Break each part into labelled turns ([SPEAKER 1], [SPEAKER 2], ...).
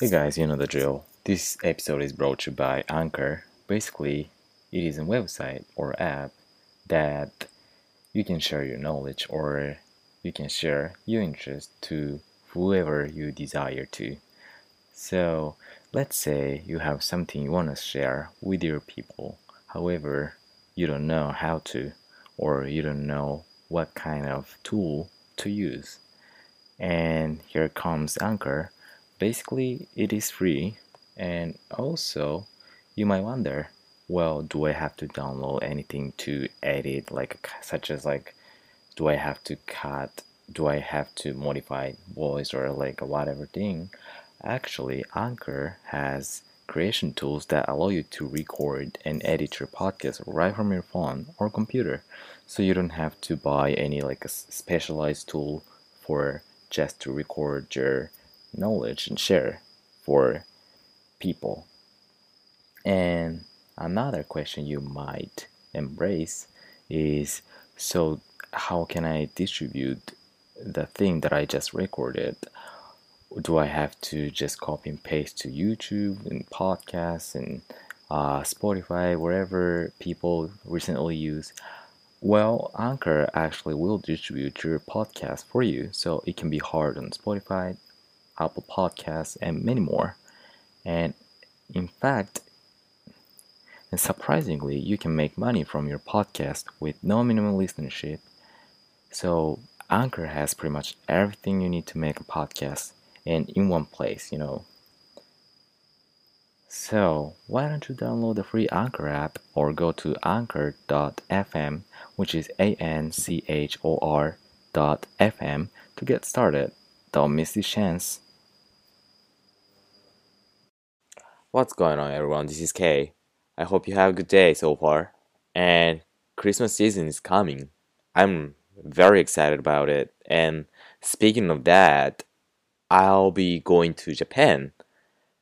[SPEAKER 1] Hey guys, you know the drill. This episode is brought to you by Anchor. Basically, it is a website or app that you can share your knowledge or you can share your interest to whoever you desire to. So, let's say you have something you want to share with your people. However, you don't know how to or you don't know what kind of tool to use. And here comes Anchor basically it is free. And also you might wonder well do i have to download anything to edit? Like such as like do i have to cut? Do i have to modify voice or like whatever thing? Actually anchor has creation tools that allow you to record and edit your podcast right from your phone or computer. So you don't have to buy any like a specialized tool for just to record your knowledge and share for people. And another question you might embrace is so how can I distribute the thing that I just recorded? Do I have to just copy and paste to YouTube and podcasts and uh, Spotify, wherever people recently use? Well, Anchor actually will distribute your podcast for you, so it can be hard on Spotify, Apple Podcasts, and many more. And in fact, and surprisingly, you can make money from your podcast with no minimum listenership. So, Anchor has pretty much everything you need to make a podcast and in one place, you know. So, why don't you download the free Anchor app or go to anchor.fm, which is A N C H O R dot FM, to get started? Don't miss this chance.
[SPEAKER 2] What's going on, everyone? This is Kay. I hope you have a good day so far. And Christmas season is coming. I'm very excited about it. And speaking of that, I'll be going to Japan.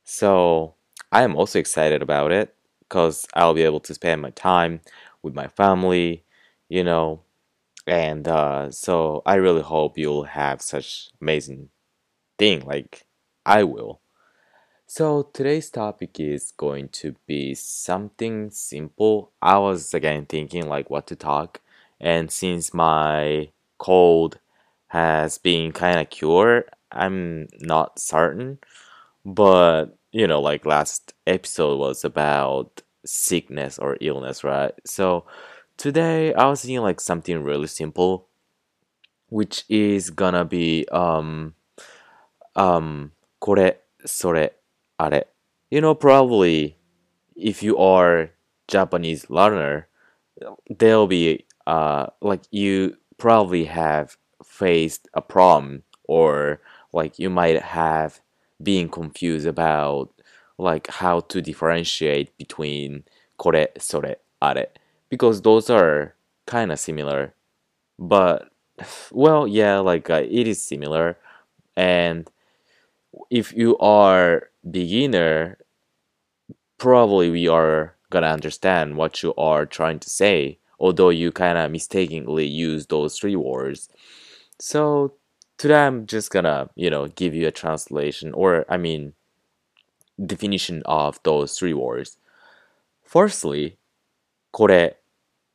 [SPEAKER 2] So I am also excited about it because I'll be able to spend my time with my family, you know. And uh, so I really hope you'll have such amazing thing like I will. So today's topic is going to be something simple. I was again thinking like what to talk, and since my cold has been kind of cured, I'm not certain. But you know, like last episode was about sickness or illness, right? So today I was thinking like something really simple, which is gonna be um um これそれ are you know probably if you are Japanese learner there'll be uh like you probably have faced a problem or like you might have been confused about like how to differentiate between kore sore are. Because those are kind of similar. But well yeah like uh, it is similar. And if you are beginner probably we are gonna understand what you are trying to say although you kind of mistakenly use those three words so today i'm just gonna you know give you a translation or i mean definition of those three words firstly これ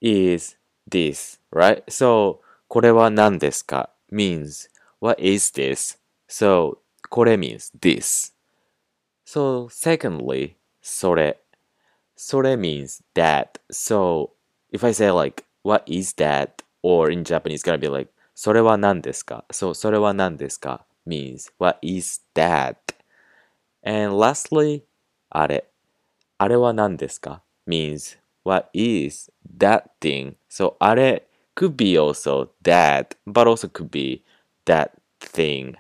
[SPEAKER 2] is this right so これは何ですか means what is this so これ means this. So secondly, それ so means that. So if I say like what is that or in Japanese it's gonna be like それは何ですか So それは何ですか means what is that? And lastly あれあれは何ですか means what is that thing? So あれ could be also that, but also could be that thing.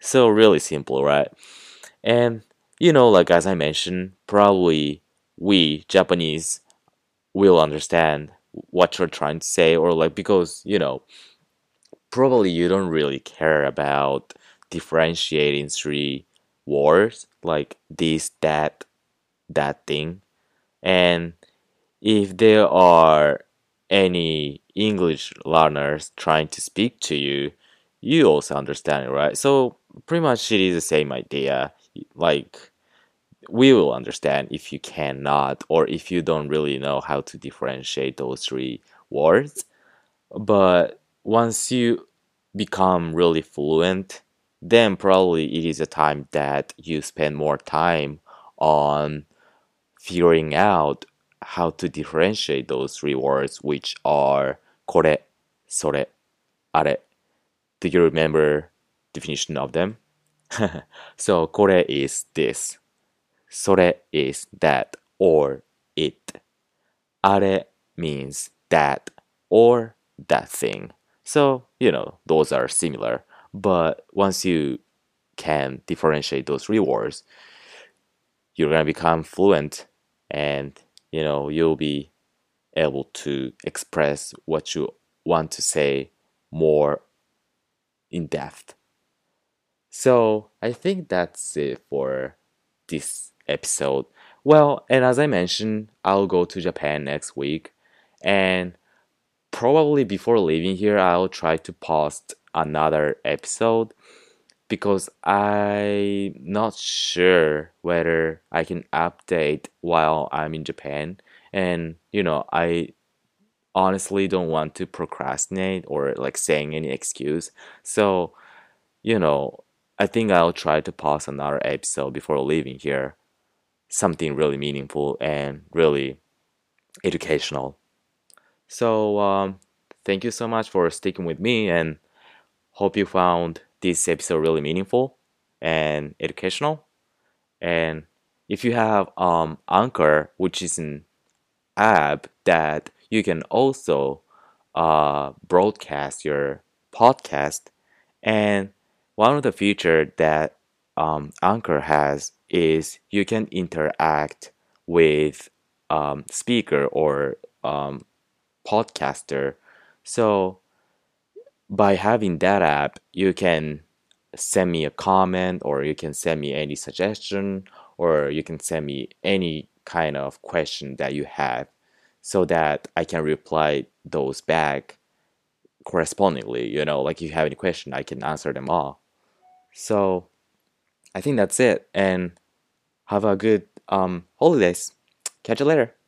[SPEAKER 2] So really simple, right? And you know, like as I mentioned, probably we Japanese will understand what you're trying to say, or like because you know, probably you don't really care about differentiating three words like this, that, that thing, and if there are any English learners trying to speak to you, you also understand it, right? So pretty much it is the same idea. Like we will understand if you cannot or if you don't really know how to differentiate those three words. But once you become really fluent, then probably it is a time that you spend more time on figuring out how to differentiate those three words, which are これ、それ、あれ. Do you remember definition of them? so これ is this. それ is that or it. あれ means that or that thing. So, you know, those are similar. But once you can differentiate those three words, you're gonna become fluent and you know you'll be able to express what you want to say more in depth. So I think that's it for this episode. Well, and as I mentioned, I'll go to Japan next week, and probably before leaving here, I'll try to post another episode because I'm not sure whether I can update while I'm in Japan. And, you know, I honestly don't want to procrastinate or like saying any excuse. So, you know, I think I'll try to post another episode before leaving here. Something really meaningful and really educational. So, um, thank you so much for sticking with me and hope you found this episode really meaningful and educational. And if you have um, Anchor, which is an app that you can also uh, broadcast your podcast, and one of the features that um, Anchor has is you can interact with um, speaker or um, podcaster. So by having that app, you can send me a comment or you can send me any suggestion or you can send me any kind of question that you have so that I can reply those back correspondingly. You know, like if you have any question, I can answer them all. So I think that's it. And have a good um, holidays. Catch you later.